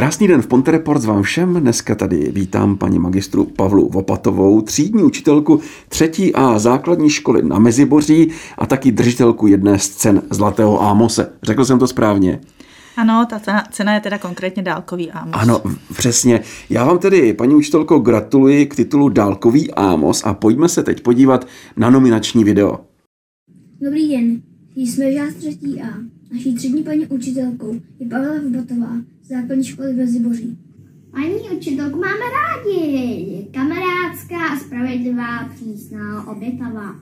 Krásný den v Ponte Reports vám všem. Dneska tady vítám paní magistru Pavlu Vopatovou, třídní učitelku třetí a základní školy na Meziboří a taky držitelku jedné z cen Zlatého Ámose. Řekl jsem to správně? Ano, ta cena, cena je teda konkrétně dálkový Ámos. Ano, přesně. Já vám tedy, paní učitelko, gratuluji k titulu Dálkový Ámos a pojďme se teď podívat na nominační video. Dobrý den, jsme žáci třetí A. Naší třídní paní učitelkou je Pavla Vopatová z základní školy ve Ziboří. Paní učitelku máme rádi. Kamarádská a spravedlivá, přísná, obětavá.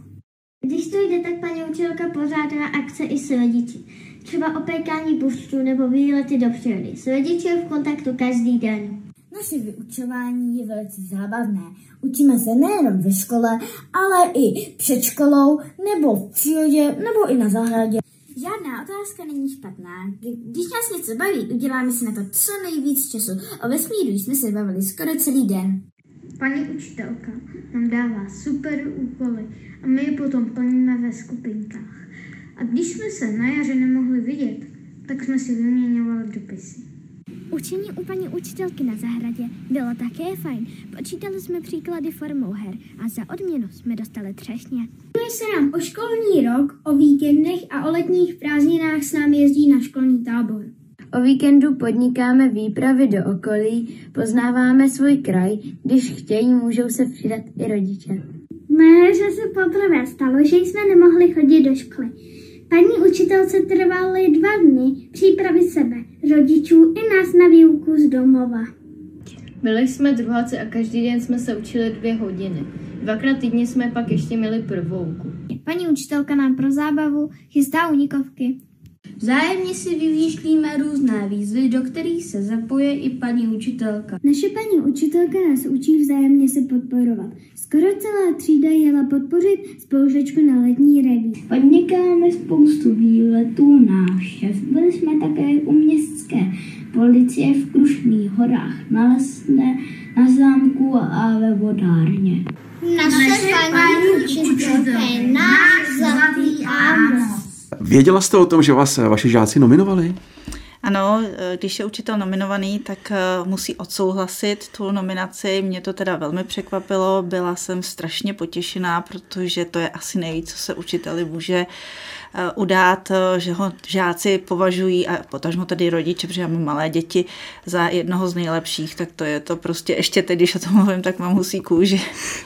Když to jde, tak paní učitelka pořádá akce i s rodiči. Třeba opékání buřtů nebo výlety do přírody. S rodiči je v kontaktu každý den. Naše vyučování je velice zábavné. Učíme se nejenom ve škole, ale i před školou, nebo v přírodě, nebo i na zahradě. Žádná otázka není špatná. Když nás něco baví, uděláme si na to co nejvíc času. O vesmíru jsme se bavili skoro celý den. Paní učitelka nám dává super úkoly a my je potom plníme ve skupinkách. A když jsme se na jaře nemohli vidět, tak jsme si vyměňovali dopisy. Učení u paní učitelky na zahradě bylo také fajn. Počítali jsme příklady formou her a za odměnu jsme dostali třešně. Mluví se nám o školní rok, o víkendech a o letních prázdninách s námi jezdí na školní tábor. O víkendu podnikáme výpravy do okolí, poznáváme svůj kraj, když chtějí, můžou se přidat i rodiče. Ne, že se poprvé stalo, že jsme nemohli chodit do školy. Paní učitelce trvaly dva dny přípravy sebe, rodičů i nás na výuku z domova. Byli jsme druháci a každý den jsme se učili dvě hodiny. Dvakrát týdně jsme pak ještě měli prvouku. Paní učitelka nám pro zábavu chystá unikovky. Vzájemně si vyvýšlíme různé výzvy, do kterých se zapoje i paní učitelka. Naše paní učitelka nás učí vzájemně se podporovat. Skoro celá třída jela podpořit spolužečku na letní reví. Podnikáme spoustu výletů, návštěv. Byli jsme také u městské policie v Krušných horách, na lesné, na zámku a ve vodárně. Naše paní učitelka je náš zlatý Amos. Věděla jste o tom, že vás vaši žáci nominovali? Ano, když je učitel nominovaný, tak musí odsouhlasit tu nominaci. Mě to teda velmi překvapilo, byla jsem strašně potěšená, protože to je asi nejvíc, co se učiteli může udát, že ho žáci považují, a potažmo tady rodiče, protože já mám malé děti, za jednoho z nejlepších, tak to je to prostě ještě teď, když o tom mluvím, tak mám husí kůži.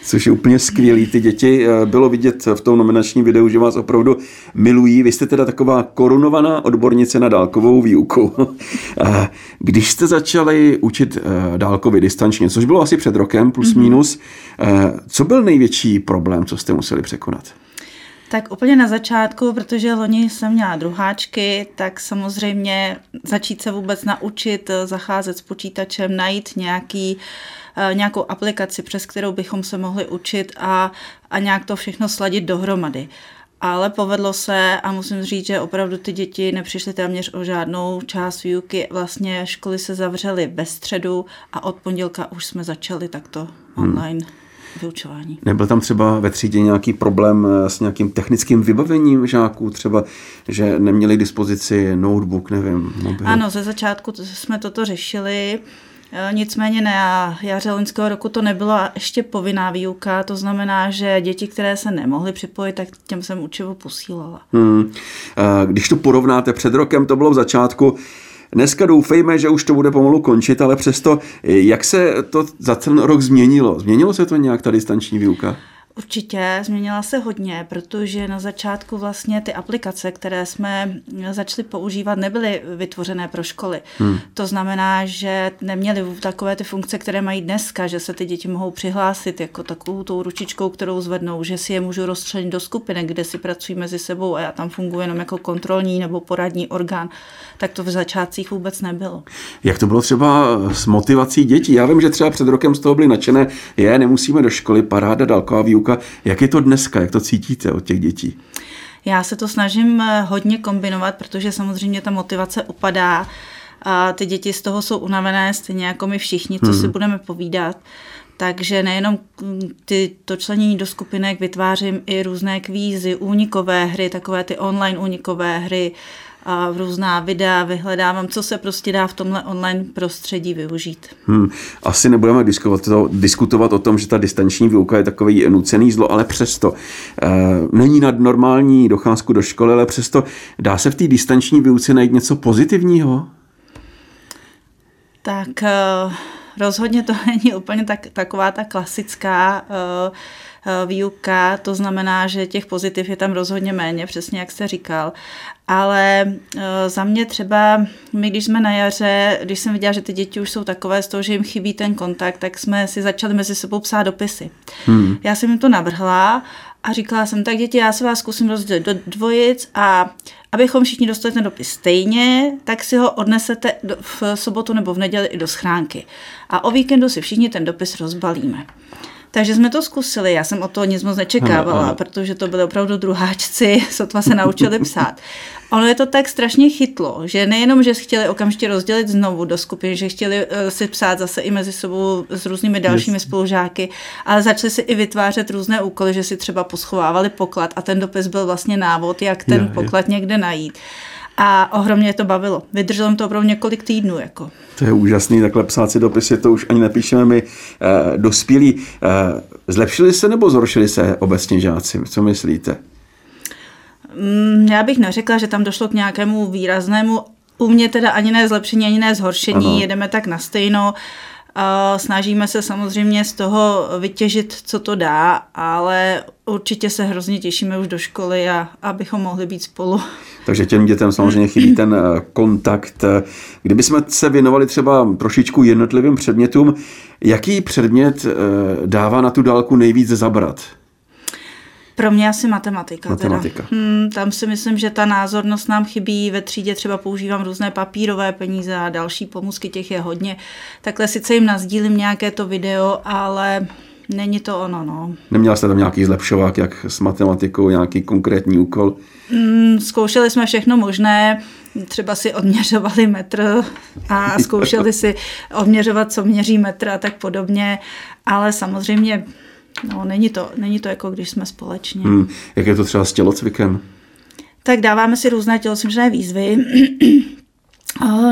Což je úplně skvělý. Ty děti bylo vidět v tom nominačním videu, že vás opravdu milují. Vy jste teda taková korunovaná odbornice na dálkovou výuku. Když jste začali učit dálkově distančně, což bylo asi před rokem plus mm-hmm. minus, co byl největší problém, co jste museli překonat? Tak úplně na začátku, protože loni jsem měla druháčky, tak samozřejmě začít se vůbec naučit zacházet s počítačem, najít nějaký, nějakou aplikaci, přes kterou bychom se mohli učit a, a nějak to všechno sladit dohromady. Ale povedlo se a musím říct, že opravdu ty děti nepřišly téměř o žádnou část výuky. Vlastně školy se zavřely ve středu a od pondělka už jsme začali takto online. Hmm vyučování. Nebyl tam třeba ve třídě nějaký problém s nějakým technickým vybavením žáků, třeba, že neměli k dispozici notebook, nevím, mobil? Ano, ze začátku jsme toto řešili. Nicméně na jaře loňského roku to nebyla ještě povinná výuka, to znamená, že děti, které se nemohly připojit, tak těm jsem učivo posílala. Hmm. Když to porovnáte před rokem, to bylo v začátku, Dneska doufejme, že už to bude pomalu končit, ale přesto, jak se to za ten rok změnilo? Změnilo se to nějak ta distanční výuka? Určitě změnila se hodně, protože na začátku vlastně ty aplikace, které jsme začali používat, nebyly vytvořené pro školy. Hmm. To znamená, že neměly takové ty funkce, které mají dneska, že se ty děti mohou přihlásit jako takovou tou ručičkou, kterou zvednou, že si je můžu rozčlenit do skupiny, kde si pracují mezi sebou a já tam funguji jenom jako kontrolní nebo poradní orgán. Tak to v začátcích vůbec nebylo. Jak to bylo třeba s motivací dětí? Já vím, že třeba před rokem z toho byly nadšené, je, nemusíme do školy, paráda, dálková výuka výuka. Jak je to dneska, jak to cítíte od těch dětí? Já se to snažím eh, hodně kombinovat, protože samozřejmě ta motivace upadá a ty děti z toho jsou unavené, stejně jako my všichni, co hmm. si budeme povídat. Takže nejenom ty, to členění do skupinek vytvářím i různé kvízy, únikové hry, takové ty online únikové hry, a v různá videa vyhledávám, co se prostě dá v tomhle online prostředí využít. Hmm. Asi nebudeme diskutovat, to, diskutovat o tom, že ta distanční výuka je takový nucený zlo, ale přesto e, není nad normální docházku do školy, ale přesto dá se v té distanční výuce najít něco pozitivního? Tak e, rozhodně to není úplně tak, taková ta klasická Eh, výuka, to znamená, že těch pozitiv je tam rozhodně méně, přesně jak jste říkal. Ale eh, za mě třeba, my když jsme na jaře, když jsem viděla, že ty děti už jsou takové z toho, že jim chybí ten kontakt, tak jsme si začali mezi sebou psát dopisy. Hmm. Já jsem jim to navrhla a říkala jsem, tak děti, já se vás zkusím rozdělit do dvojic a abychom všichni dostali ten dopis stejně, tak si ho odnesete v sobotu nebo v neděli i do schránky. A o víkendu si všichni ten dopis rozbalíme. Takže jsme to zkusili, já jsem o to nic moc nečekávala, ano, ano. protože to byly opravdu druháčci, sotva se naučili psát. Ono je to tak strašně chytlo, že nejenom, že chtěli okamžitě rozdělit znovu do skupin, že chtěli uh, si psát zase i mezi sebou s různými dalšími yes. spolužáky, ale začali si i vytvářet různé úkoly, že si třeba poschovávali poklad a ten dopis byl vlastně návod, jak ten je, poklad je. někde najít. A ohromně to bavilo. Vydrželo to opravdu několik týdnů. Jako. To je úžasný, takhle psát si dopisy, to už ani nepíšeme my eh, dospělí. Eh, zlepšili se nebo zhoršili se obecně žáci? Co myslíte? Mm, já bych neřekla, že tam došlo k nějakému výraznému, u mě teda ani ne zlepšení, ani ne zhoršení, ano. jedeme tak na stejno. A snažíme se samozřejmě z toho vytěžit, co to dá, ale určitě se hrozně těšíme už do školy a abychom mohli být spolu. Takže těm dětem samozřejmě chybí ten eh, kontakt. Kdybychom se věnovali třeba trošičku jednotlivým předmětům, jaký předmět eh, dává na tu dálku nejvíc zabrat? Pro mě asi matematika. Matematika. Teda. Hmm, tam si myslím, že ta názornost nám chybí. Ve třídě třeba používám různé papírové peníze a další pomůcky, těch je hodně. Takhle sice jim nazdílím nějaké to video, ale není to ono. No. Neměla jste tam nějaký zlepšovák, jak s matematikou, nějaký konkrétní úkol? Hmm, zkoušeli jsme všechno možné. Třeba si odměřovali metr a zkoušeli si odměřovat, co měří metr a tak podobně. Ale samozřejmě No, není to, není to jako když jsme společně. Hmm. Jak je to třeba s tělocvikem? Tak dáváme si různé tělocvičné výzvy.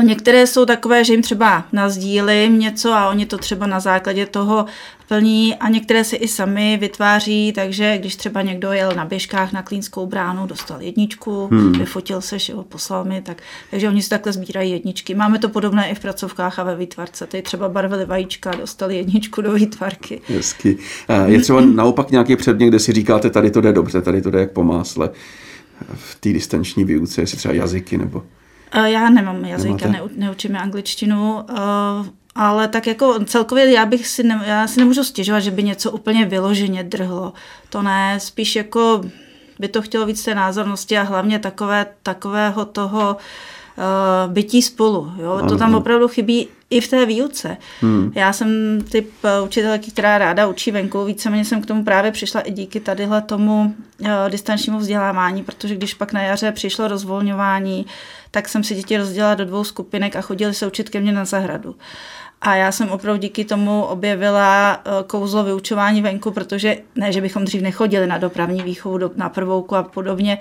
Některé jsou takové, že jim třeba nazdílím něco a oni to třeba na základě toho plní a některé si i sami vytváří, takže když třeba někdo jel na běžkách na Klínskou bránu, dostal jedničku, hmm. vyfotil se, že ho poslal mi, tak, takže oni si takhle sbírají jedničky. Máme to podobné i v pracovkách a ve výtvarce. Ty třeba barvili vajíčka, dostali jedničku do výtvarky. Hezky. Je třeba naopak nějaký předmět, kde si říkáte, tady to jde dobře, tady to jde jak po másle v té distanční výuce, jestli třeba jazyky nebo... Já nemám jazyk, já neučím angličtinu, ale tak jako celkově já bych si, ne, já si nemůžu stěžovat, že by něco úplně vyloženě drhlo. To ne, spíš jako by to chtělo víc té názornosti a hlavně takové, takového toho uh, bytí spolu. Jo? Ano. To tam opravdu chybí i v té výuce. Hmm. Já jsem typ eh, učitelky, která ráda učí venku, víceméně jsem k tomu právě přišla i díky tadyhle tomu uh, distančnímu vzdělávání, protože když pak na jaře přišlo rozvolňování, tak jsem si děti rozdělila do dvou skupinek a chodili se učit ke mně na zahradu. A já jsem opravdu díky tomu objevila eh, kouzlo vyučování venku, protože ne, že bychom dřív nechodili na dopravní výchovu, na prvouku a podobně,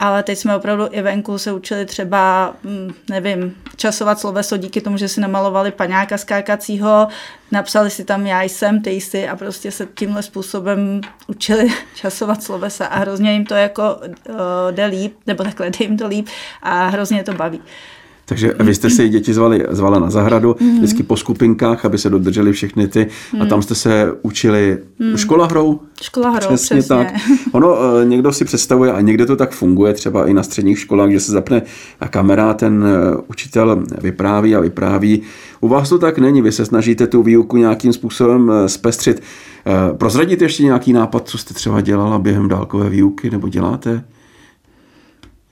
ale teď jsme opravdu i venku se učili třeba, hm, nevím, časovat sloveso díky tomu, že si namalovali paňáka skákacího, napsali si tam já jsem, ty jsi a prostě se tímhle způsobem učili časovat slovesa a hrozně jim to jako uh, jde líp, nebo takhle jde jim to líp a hrozně to baví. Takže vy jste si děti zvali, zvala na zahradu, mm-hmm. vždycky po skupinkách, aby se dodrželi všechny ty. Mm. A tam jste se učili mm. škola hrou? Škola hrou, přesně, přesně. tak. Ono, eh, někdo si představuje, a někde to tak funguje, třeba i na středních školách, že se zapne kamera, ten eh, učitel vypráví a vypráví. U vás to tak není, vy se snažíte tu výuku nějakým způsobem eh, zpestřit. Prozradit ještě nějaký nápad, co jste třeba dělala během dálkové výuky, nebo děláte?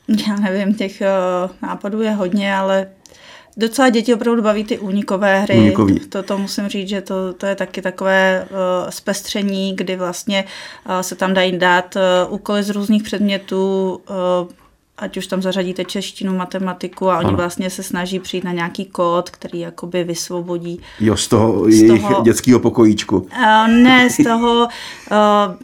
Já nevím, těch uh, nápadů je hodně, ale docela děti opravdu baví ty únikové hry. Únikový. To, to musím říct, že to, to je taky takové uh, zpestření, kdy vlastně uh, se tam dají dát uh, úkoly z různých předmětů uh, ať už tam zařadíte češtinu, matematiku a oni Ano. vlastně se snaží přijít na nějaký kód, který jakoby vysvobodí Jo, z toho Z jejich toho- dětského pokojíčku. Uh, ne, z toho uh,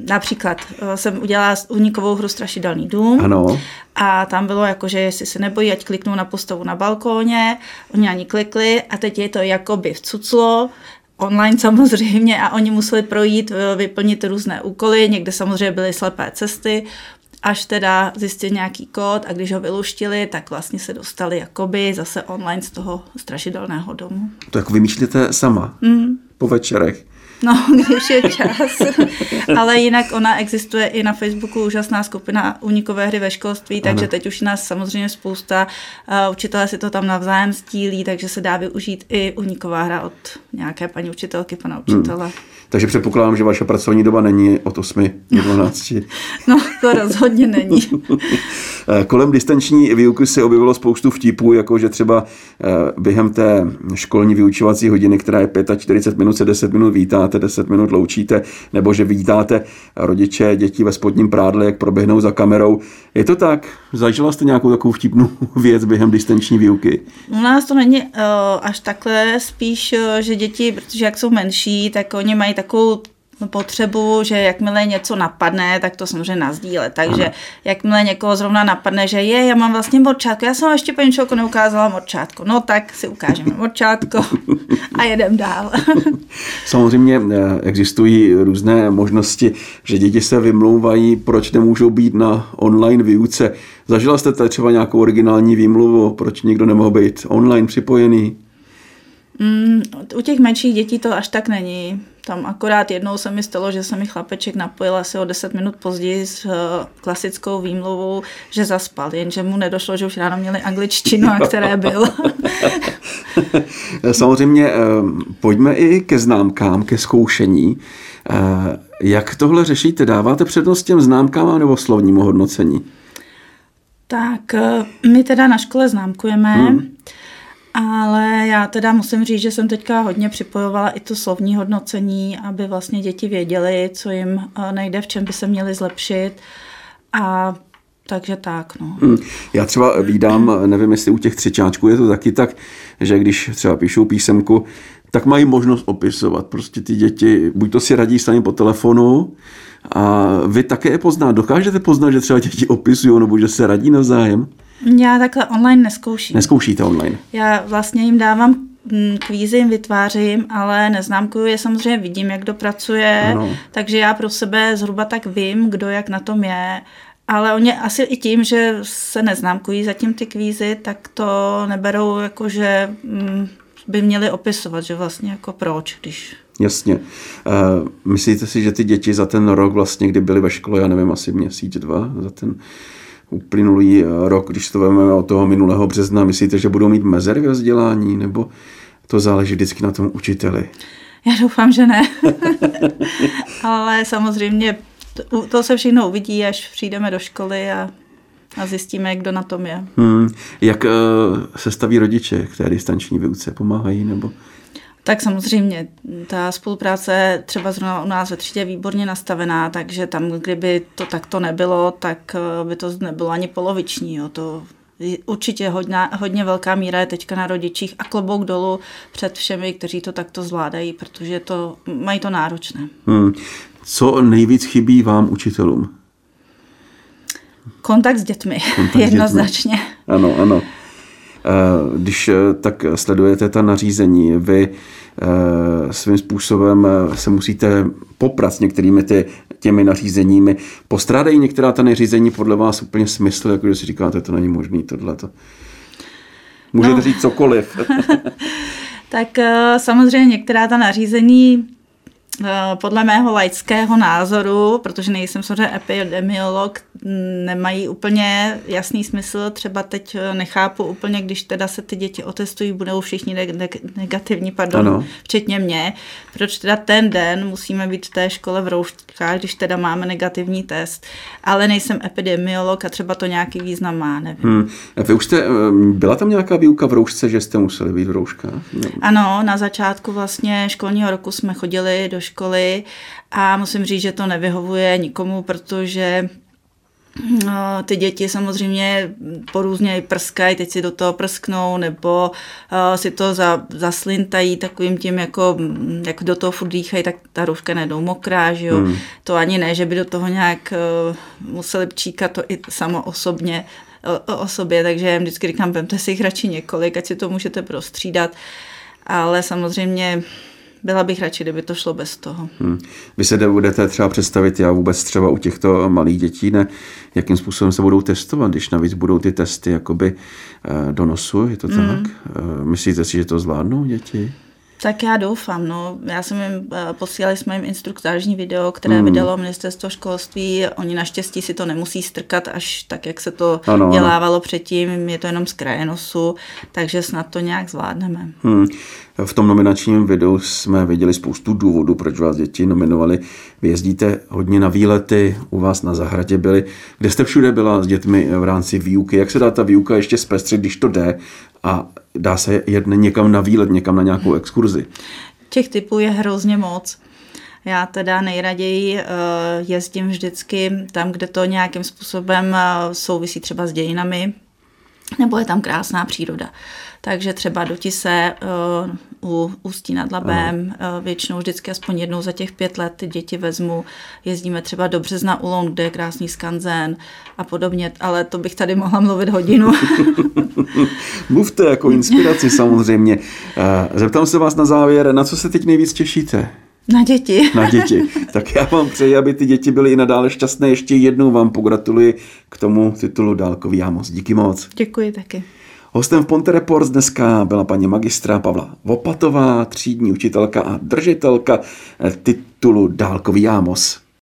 například uh, jsem udělala unikovou hru Strašidelný dům Ano. a tam bylo jako, že jestli se nebojí, ať kliknou na postavu na balkóně, oni ani klikli a teď je to jakoby vcuclo, online samozřejmě a oni museli projít, vyplnit různé úkoly, někde samozřejmě byly slepé cesty, až teda zjistit nějaký kód a když ho vyluštili, tak vlastně se dostali jakoby zase online z toho strašidelného domu. To jako vymýšlíte sama. Mm. Po večerech. No, když je čas. Ale jinak ona existuje i na Facebooku úžasná skupina unikové hry ve školství, takže Ano. teď už nás samozřejmě spousta učitelé si to tam navzájem stílí, takže se dá využít i uniková hra od nějaké paní učitelky, pana učitele. Takže předpokládám, že vaše pracovní doba není od 8 do 12. No, to rozhodně není. Kolem distanční výuky se objevilo spoustu vtipů, jako že třeba eh, během té školní vyučovací hodiny, která je 45 minut, se 10 minut vítáte, 10 minut loučíte, nebo že vítáte rodiče dětí ve spodním prádle, jak proběhnou za kamerou. Je to tak? Zažila jste nějakou takovou vtipnou věc během distanční výuky? U nás to není uh, až takhle, spíš, uh, že děti, protože jak jsou menší, tak oni mají takovou potřebu, že jakmile něco napadne, tak to samozřejmě nazdíle. Takže jakmile někoho zrovna napadne, že je, já mám vlastně morčátko, já jsem vám ještě paní učitelko neukázala morčátko. No tak si ukážeme morčátko a jedem dál. Samozřejmě eh, existují různé možnosti, že děti se vymlouvají, proč nemůžou být na online výuce. Zažila jste tady třeba nějakou originální výmluvu, proč někdo nemohl být online připojený? Mm, u těch menších dětí to až tak není. Tam akorát jednou se mi stalo, že se mi chlapeček napojil asi o 10 minut později s eh, klasickou výmluvou, že zaspal, jenže mu nedošlo, že už ráno měli angličtinu, a které byl. Samozřejmě eh, pojďme i ke známkám, ke zkoušení. Eh, Jak tohle řešíte? Dáváte přednost těm známkám nebo slovnímu hodnocení? tak my teda na škole známkujeme, hmm. Ale já teda musím říct, že jsem teďka hodně připojovala i to slovní hodnocení, aby vlastně děti věděly, co jim eh, nejde, v čem by se měli zlepšit. A takže tak, no. Hmm. Já třeba vídám, nevím, jestli u těch třečáčků je to taky tak, že když třeba píšou písemku, tak mají možnost opisovat. Prostě ty děti, buď to si radí sami po telefonu, a vy také je poznat. Dokážete poznat, že třeba děti opisují, nebo že se radí navzájem? Já takhle online neskouším. Neskoušíte online. Já vlastně jim dávám mm, kvízy, jim vytvářím, ale neznámkuju je, samozřejmě vidím, jak kdo pracuje, Ano. takže já pro sebe zhruba tak vím, kdo jak na tom je. Ale oni asi i tím, že se neznámkují zatím ty kvízy, tak to neberou jako, že mm, by měli opisovat, že vlastně jako proč, když Jasně. Uh, myslíte si, že ty děti za ten rok vlastně, kdy byly ve škole, já nevím, asi měsíc, dva, za ten uplynulý eh, rok, když to vezmeme od toho minulého března, myslíte, že budou mít mezery ve vzdělání, nebo to záleží vždycky na tom učiteli? Já doufám, že ne. Ale samozřejmě to, to se všechno uvidí, až přijdeme do školy a, a zjistíme, kdo na tom je. Hmm. Jak uh, se staví rodiče k té distanční výuce? Pomáhají nebo? Tak samozřejmě, ta spolupráce třeba zrovna u nás ve třídě je výborně nastavená, takže tam, kdyby to takto nebylo, tak eh, by to nebylo ani poloviční. Jo. To určitě hodně, hodně velká míra je teďka na rodičích a klobouk dolů před všemi, kteří to takto zvládají, protože to, mají to náročné. Hmm. Co nejvíc chybí vám, učitelům? Kontakt s dětmi, Kontakt s dětmi. jednoznačně. Ano, ano. Eh, Když eh, tak sledujete ta nařízení, vy eh, svým způsobem se musíte poprat s některými ty, těmi nařízeními. Postrádají některá ta nařízení podle vás úplně smysl, jako že si říkáte, to není možný, tohleto. Můžete No. říct cokoliv. Tak samozřejmě některá ta nařízení podle mého laického názoru, protože nejsem samozřejmě epidemiolog, nemají úplně jasný smysl. Třeba teď eh, nechápu úplně, když teda se ty děti otestují, budou všichni neg- neg- negativní, pardon, Ano. včetně mě. Proč teda ten den musíme být v té škole v rouškách, když teda máme negativní test. Ale nejsem epidemiolog a třeba to nějaký význam má, nevím. Hmm. Vy už jste, eh, byla tam nějaká výuka v roušce, že jste museli být v rouškách? Ano, na začátku vlastně školního roku jsme chodili do školy a musím říct, že to nevyhovuje nikomu, protože No, ty děti samozřejmě porůzně prskají, teď si do toho prsknou, nebo uh, si to za, zaslintají takovým tím, jako jak do toho furt dýchají, tak ta růžka najednou mokrá, že jo. Hmm. To ani ne, že by do toho nějak uh, museli číkat to i samo osobně, o, o sobě, takže já vždycky říkám, vemte si jich radši několik, ať si to můžete prostřídat, ale samozřejmě byla bych radši, kdyby to šlo bez toho. Hmm. Vy se budete třeba představit, já vůbec třeba u těchto malých dětí, ne, jakým způsobem se budou testovat, když navíc budou ty testy jakoby eh, do nosu, je to hmm. tak? Eh, myslíte si, že to zvládnou děti? Tak já doufám, no. Já jsem jim, eh, posílali jsme jim instruktážní video, které hmm. vydalo ministerstvo školství. Oni naštěstí si to nemusí strkat až tak, jak se to ano, dělávalo ano. předtím. Je to jenom z kraje nosu, takže snad to nějak zvládneme. Hmm. V tom nominačním videu jsme viděli spoustu důvodů, proč vás děti nominovali. Vy jezdíte hodně na výlety, u vás na zahradě byli. Kde jste všude byla s dětmi v rámci výuky? Jak se dá ta výuka ještě zpestřit, když to jde a dá se jet někam na výlet, někam na nějakou exkurzi? Těch typů je hrozně moc. Já teda nejraději eh, jezdím vždycky tam, kde to nějakým způsobem eh, souvisí třeba s dějinami, nebo je tam krásná příroda. Takže třeba do Tise uh, u Ústí nad Labem, uh, většinou vždycky aspoň jednou za těch pět let ty děti vezmu. Jezdíme třeba do Března u Loun, kde je krásný skanzen a podobně, ale to bych tady mohla mluvit hodinu. Mluvte jako inspiraci samozřejmě. Uh, zeptám se vás na závěr, na co se teď nejvíc těšíte? Na děti. Na děti. Tak já vám přeji, aby ty děti byly i nadále šťastné. Ještě jednou vám pogratuluji k tomu titulu Dálkový Amos. Díky moc. Děkuji taky. Hostem v Ponte Reports dneska byla paní magistra Pavla Vopatová, třídní učitelka a držitelka titulu Dálkový Amos.